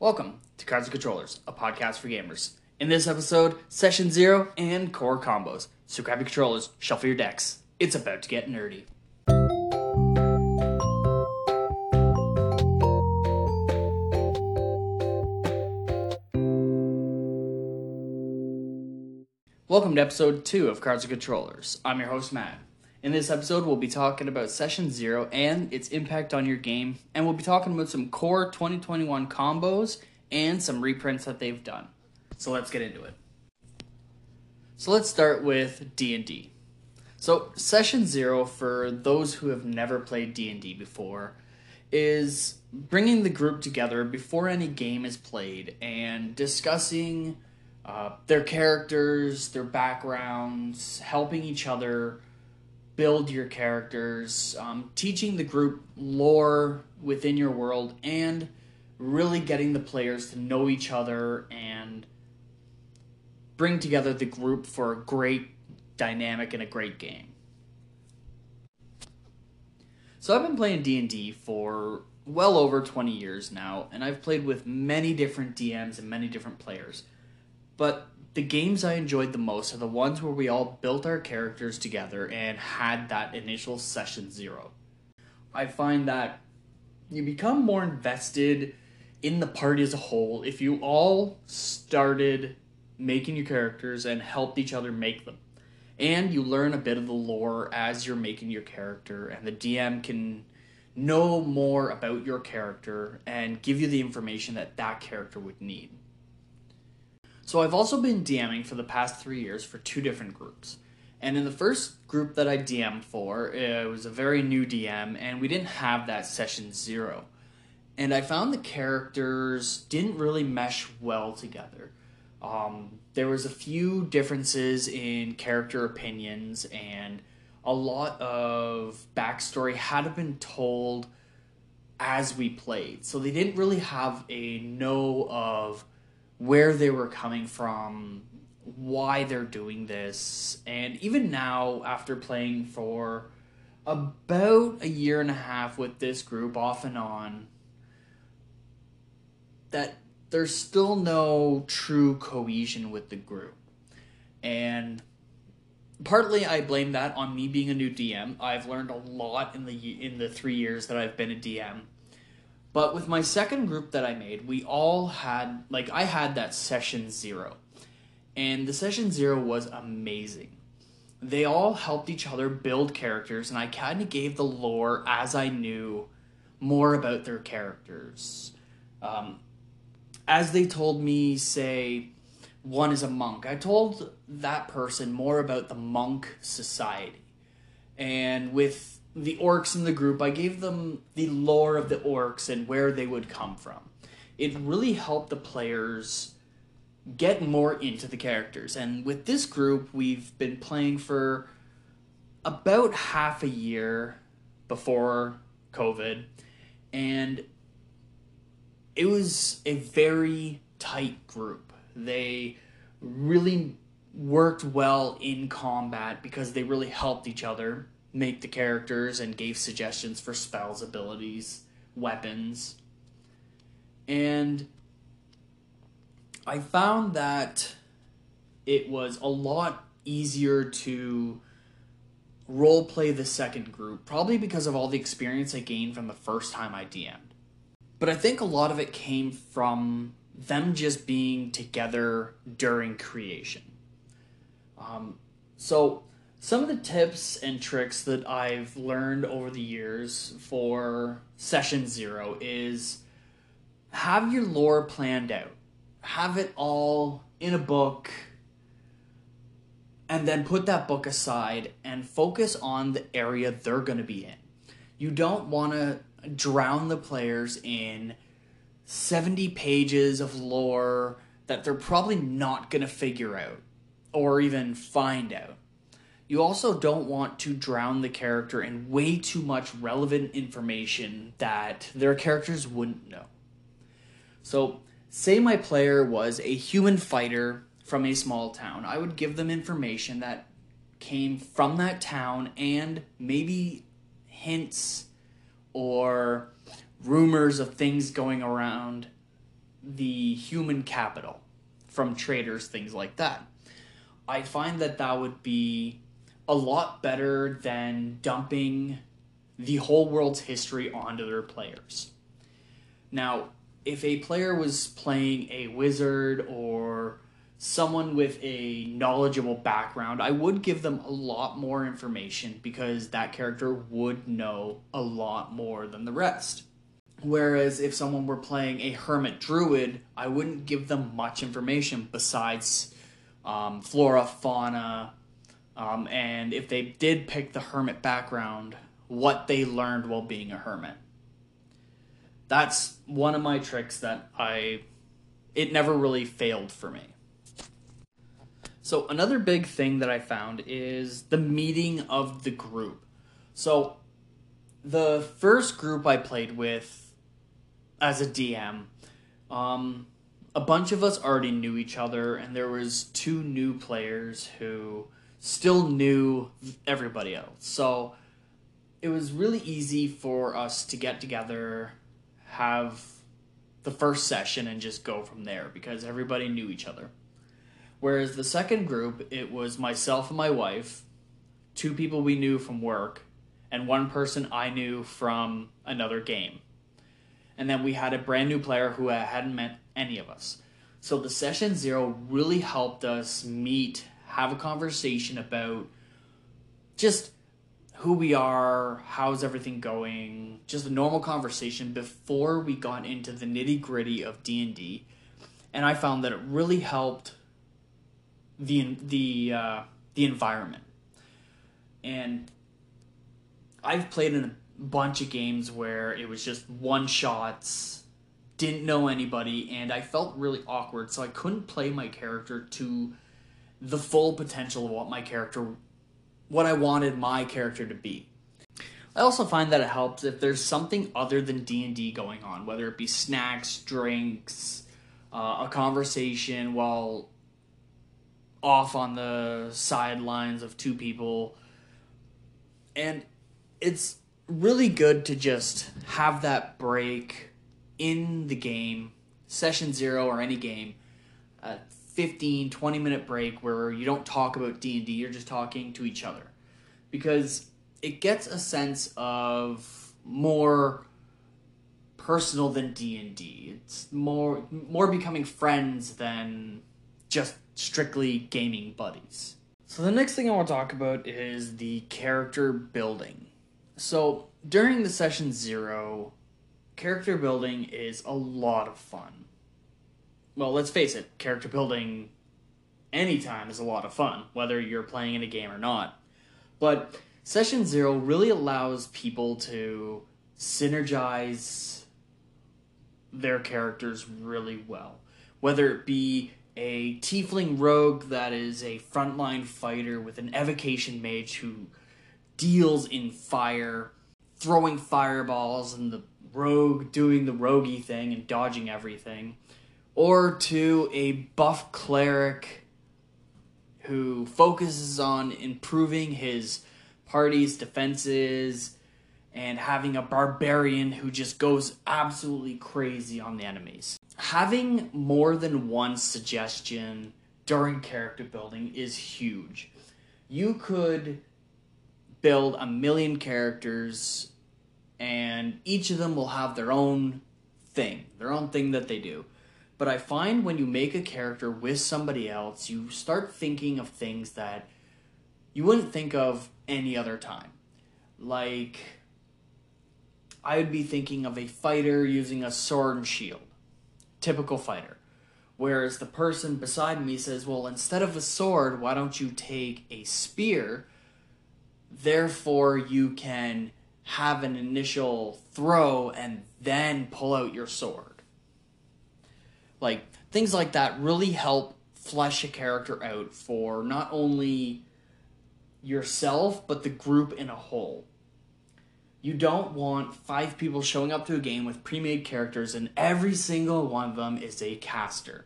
Welcome to Cards and Controllers, a podcast for gamers. In this episode, Session Zero and Core Combos. So grab your controllers, shuffle your decks. It's about to get nerdy. Welcome to episode 2 of Cards and Controllers. I'm your host, Matt. In this episode, we'll be talking about Session Zero and its impact on your game, and we'll be talking about some core 2021 combos and some reprints that they've done. So let's get into it. So let's start with D&D. So Session Zero, for those who have never played D&D before, is bringing the group together before any game is played and discussing uh, their characters, their backgrounds, helping each other build your characters, um, teaching the group lore within your world, and really getting the players to know each other and bring together the group for a great dynamic and a great game. So I've been playing D&D for well over 20 years now and I've played with many different DMs and many different players. But the games I enjoyed the most are the ones where we all built our characters together and had that initial session zero. I find that you become more invested in the party as a whole if you all started making your characters and helped each other make them. And you learn a bit of the lore as you're making your character, and the DM can know more about your character and give you the information that that character would need. So I've also been DMing for the past three years for two different groups. And in the first group that I DM'd for, it was a very new DM, and we didn't have that session zero. And I found the characters didn't really mesh well together. Um, there was a few differences in character opinions, and a lot of backstory had been told as we played. So they didn't really have a know of where they were coming from, why they're doing this, and even now, after playing for about a year and a half with this group off and on, that there's still no true cohesion with the group. And partly I blame that on me being a new DM. I've learned a lot in the in the 3 years that I've been a DM but with my second group that I made, we all had, like, I had that session zero. And the session zero was amazing. They all helped each other build characters, and I kind of gave the lore as I knew more about their characters. Um, as they told me, say, one is a monk, I told that person more about the monk society. And with the orcs in the group, I gave them the lore of the orcs and where they would come from. It really helped the players get more into the characters. And with this group, we've been playing for about half a year before COVID. And it was a very tight group. They really worked well in combat because they really helped each other make the characters and gave suggestions for spells, abilities, weapons. And I found that it was a lot easier to role play the second group, probably because of all the experience I gained from the first time I DM'd. But I think a lot of it came from them just being together during creation. Um, so some of the tips and tricks that I've learned over the years for session zero is have your lore planned out, have it all in a book, and then put that book aside and focus on the area they're going to be in. You don't want to drown the players in 70 pages of lore that they're probably not going to figure out or even find out you also don't want to drown the character in way too much relevant information that their characters wouldn't know. So, say my player was a human fighter from a small town. I would give them information that came from that town and maybe hints or rumors of things going around the human capital from traders, things like that. I find that that would be a lot better than dumping the whole world's history onto their players. Now, if a player was playing a wizard or someone with a knowledgeable background, I would give them a lot more information because that character would know a lot more than the rest. Whereas if someone were playing a hermit druid, I wouldn't give them much information besides um, flora, fauna, um, and if they did pick the hermit background, what they learned while being a hermit. That's one of my tricks that I. It never really failed for me. So, another big thing that I found is the meeting of the group. So, the first group I played with as a DM, um, a bunch of us already knew each other, and there was two new players who still knew everybody else. So it was really easy for us to get together, have the first session, and just go from there because everybody knew each other. Whereas the second group, it was myself and my wife, two people we knew from work, and one person I knew from another game. And then we had a brand new player who hadn't met any of us. So the session zero really helped us meet, have a conversation about just who we are, how's everything going, just a normal conversation before we got into the nitty gritty of D and D, and I found that it really helped the the uh, the environment. And I've played in a bunch of games where it was just one shots, didn't know anybody, and I felt really awkward, so I couldn't play my character to the full potential of what my character what I wanted my character to be. I also find that it helps if there's something other than D&D going on, whether it be snacks, drinks, uh, a conversation while off on the sidelines of two people. And it's really good to just have that break in the game, session 0 or any game, a 15 20 minute break where you don't talk about D&D, you're just talking to each other. Because it gets a sense of more personal than D&D. It's more more becoming friends than just strictly gaming buddies. So the next thing I want to talk about is the character building. So during the session 0, character building is a lot of fun. Well, let's face it, character building anytime is a lot of fun, whether you're playing in a game or not. But Session Zero really allows people to synergize their characters really well. Whether it be a tiefling rogue that is a frontline fighter with an evocation mage who deals in fire, throwing fireballs, and the rogue doing the roguey thing and dodging everything, or to a buff cleric who focuses on improving his party's defenses and having a barbarian who just goes absolutely crazy on the enemies. Having more than one suggestion during character building is huge. You could build a million characters and each of them will have their own thing, their own thing that they do. But I find when you make a character with somebody else, you start thinking of things that you wouldn't think of any other time. Like, I would be thinking of a fighter using a sword and shield. Typical fighter. Whereas the person beside me says, well, instead of a sword, why don't you take a spear? Therefore, you can have an initial throw and then pull out your sword. Like things like that really help flesh a character out for not only yourself but the group in a whole. You don't want five people showing up to a game with pre-made characters and every single one of them is a caster.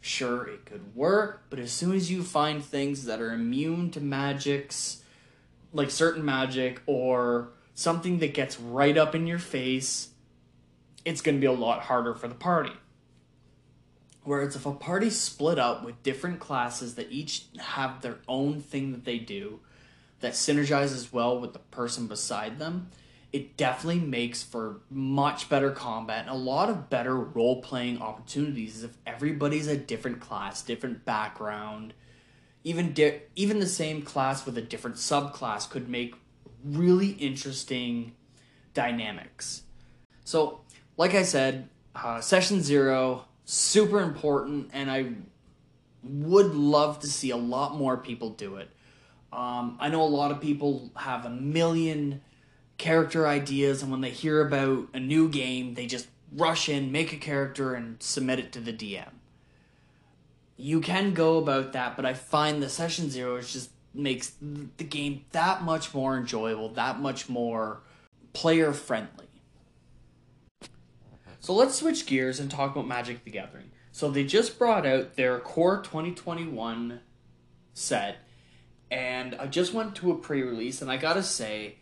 Sure, it could work, but as soon as you find things that are immune to magics, like certain magic or something that gets right up in your face, it's going to be a lot harder for the party. Whereas if a party's split up with different classes that each have their own thing that they do that synergizes well with the person beside them, it definitely makes for much better combat and a lot of better role playing opportunities if everybody's a different class, different background. Even di- even the same class with a different subclass could make really interesting dynamics. So, like I said, uh, session zero super important, and I would love to see a lot more people do it. Um, I know a lot of people have a million character ideas, and when they hear about a new game, they just rush in, make a character, and submit it to the DM. You can go about that, but I find the session zero just makes the game that much more enjoyable, that much more player friendly. So let's switch gears and talk about Magic the Gathering. So they just brought out their Core 2021 set, and I just went to a pre release, and I gotta say,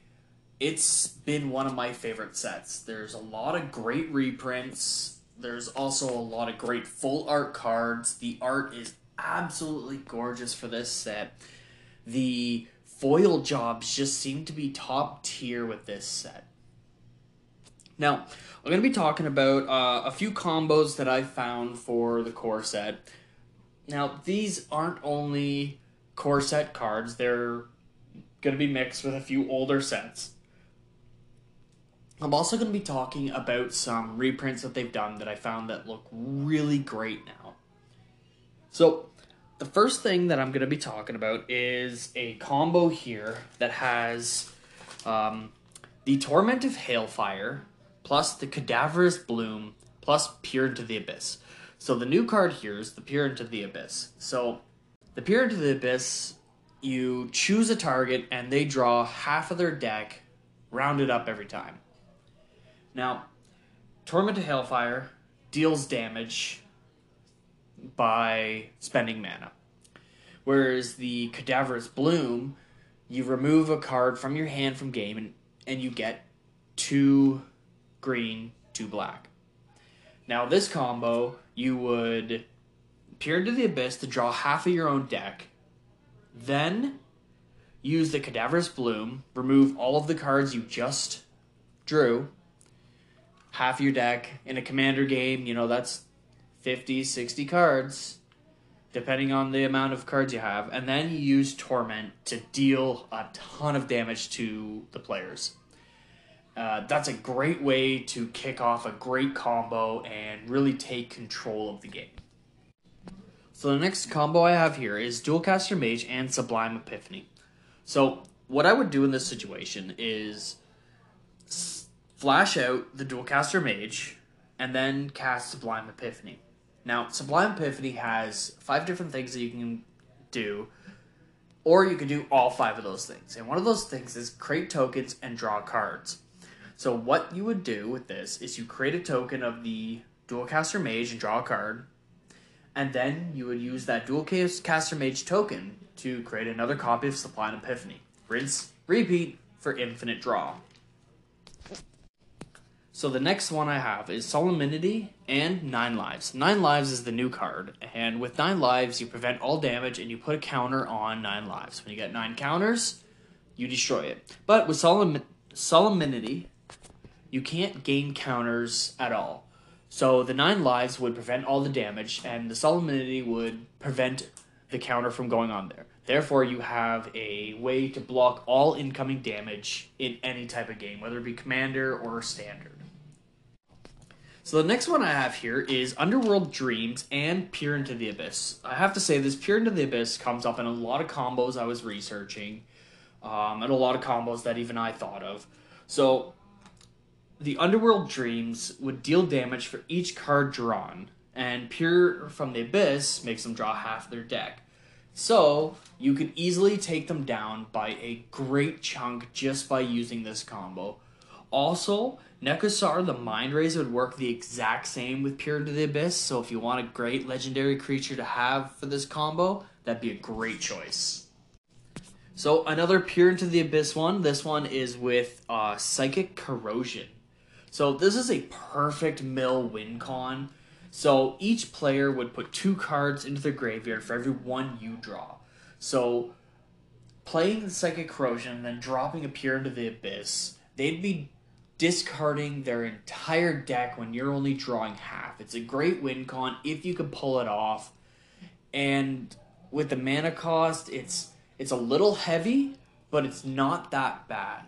it's been one of my favorite sets. There's a lot of great reprints. There's also a lot of great full art cards. The art is absolutely gorgeous for this set. The foil jobs just seem to be top tier with this set. Now, I'm going to be talking about uh, a few combos that I found for the core set. Now, these aren't only core set cards, they're going to be mixed with a few older sets. I'm also going to be talking about some reprints that they've done that I found that look really great now. So, the first thing that I'm going to be talking about is a combo here that has um, the Torment of Hailfire plus the Cadaverous Bloom plus Peer into the Abyss. So the new card here is the Peer into the Abyss. So the Peer into the Abyss, you choose a target and they draw half of their deck, rounded up every time. Now, Torment of Hailfire deals damage by spending mana. Whereas the Cadaverous Bloom, you remove a card from your hand from game and, and you get two green, two black. Now, this combo, you would peer into the abyss to draw half of your own deck, then use the Cadaverous Bloom, remove all of the cards you just drew, half your deck in a commander game, you know, that's 50, 60 cards, depending on the amount of cards you have, and then you use Torment to deal a ton of damage to the players. Uh, that's a great way to kick off a great combo and really take control of the game. So the next combo I have here is Dualcaster Mage and Sublime Epiphany. So what I would do in this situation is flash out the Dualcaster Mage, and then cast Sublime Epiphany. Now, Sublime Epiphany has five different things that you can do, or you can do all five of those things. And one of those things is create tokens and draw cards. So, what you would do with this is you create a token of the Dualcaster Mage and draw a card, and then you would use that Dualcaster Mage token to create another copy of Sublime Epiphany. Rinse, repeat for infinite draw. So the next one I have is Solemnity and Nine Lives. Nine Lives is the new card, and with Nine Lives, you prevent all damage and you put a counter on Nine Lives. When you get nine counters, you destroy it. But with Solemn- Solemnity, you can't gain counters at all. So the Nine Lives would prevent all the damage, and the Solemnity would prevent the counter from going on there. Therefore, you have a way to block all incoming damage in any type of game, whether it be commander or standard. So the next one I have here is Underworld Dreams and Peer into the Abyss. I have to say this Peer into the Abyss comes up in a lot of combos I was researching, um, and a lot of combos that even I thought of. So the Underworld Dreams would deal damage for each card drawn, and Peer from the Abyss makes them draw half their deck. So you could easily take them down by a great chunk just by using this combo. Also, Nekusar the Mindrazer would work the exact same with Peer into the Abyss, so if you want a great legendary creature to have for this combo, that'd be a great choice. So another Peer into the Abyss one, this one is with uh, Psychic Corrosion. So this is a perfect mill win con. So each player would put two cards into their graveyard for every one you draw. So playing the Psychic Corrosion and then dropping a Peer into the Abyss, they'd be discarding their entire deck when you're only drawing half. It's a great win con if you can pull it off. And with the mana cost, it's it's a little heavy, but it's not that bad.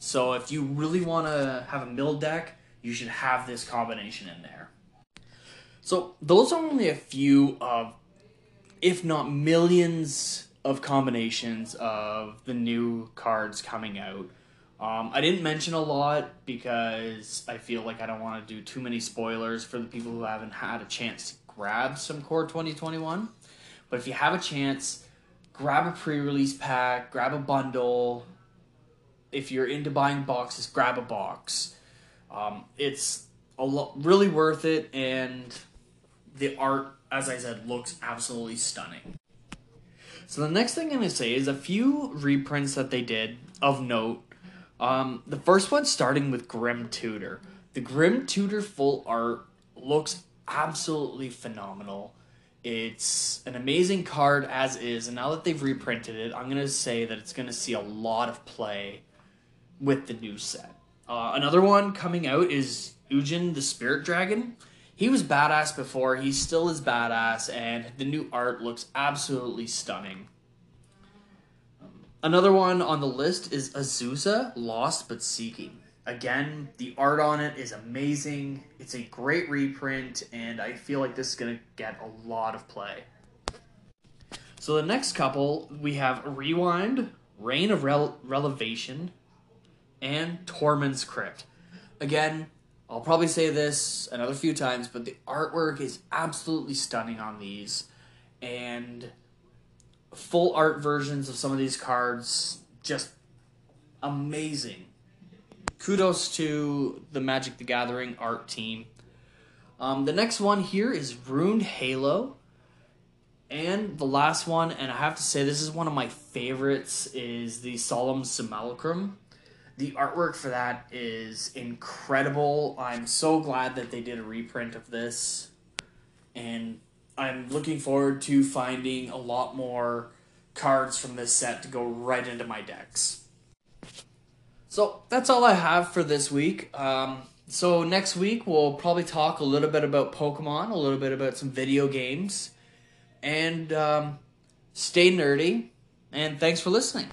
So if you really want to have a mill deck, you should have this combination in there. So those are only a few of, if not millions, of combinations of the new cards coming out. Um, I didn't mention a lot because I feel like I don't want to do too many spoilers for the people who haven't had a chance to grab some Core 2021. But if you have a chance, grab a pre-release pack, grab a bundle. If you're into buying boxes, grab a box. Um, it's a lo- really worth it, and the art, as I said, looks absolutely stunning. So the next thing I'm to say is a few reprints that they did of note. Um, the first one starting with Grim Tutor. The Grim Tutor full art looks absolutely phenomenal. It's an amazing card as is, and now that they've reprinted it, I'm gonna say that it's gonna see a lot of play with the new set. Uh, another one coming out is Ugin the Spirit Dragon. He was badass before, he still is badass, and the new art looks absolutely stunning. Another one on the list is Azusa Lost but Seeking. Again, the art on it is amazing. It's a great reprint, and I feel like this is going to get a lot of play. So the next couple, we have Rewind, Rain of Rel- Relevation, and Tormod's Crypt. Again, I'll probably say this another few times, but the artwork is absolutely stunning on these. And full art versions of some of these cards, just amazing kudos to the Magic the Gathering art team. Um, the next one here is Runed Halo. And the last one, and I have to say this is one of my favorites, is the Solemn Simulacrum. The artwork for that is incredible. I'm so glad that they did a reprint of this. And I'm looking forward to finding a lot more cards from this set to go right into my decks. So that's all I have for this week. Um, so next week we'll probably talk a little bit about Pokemon, a little bit about some video games, and um, stay nerdy. And thanks for listening.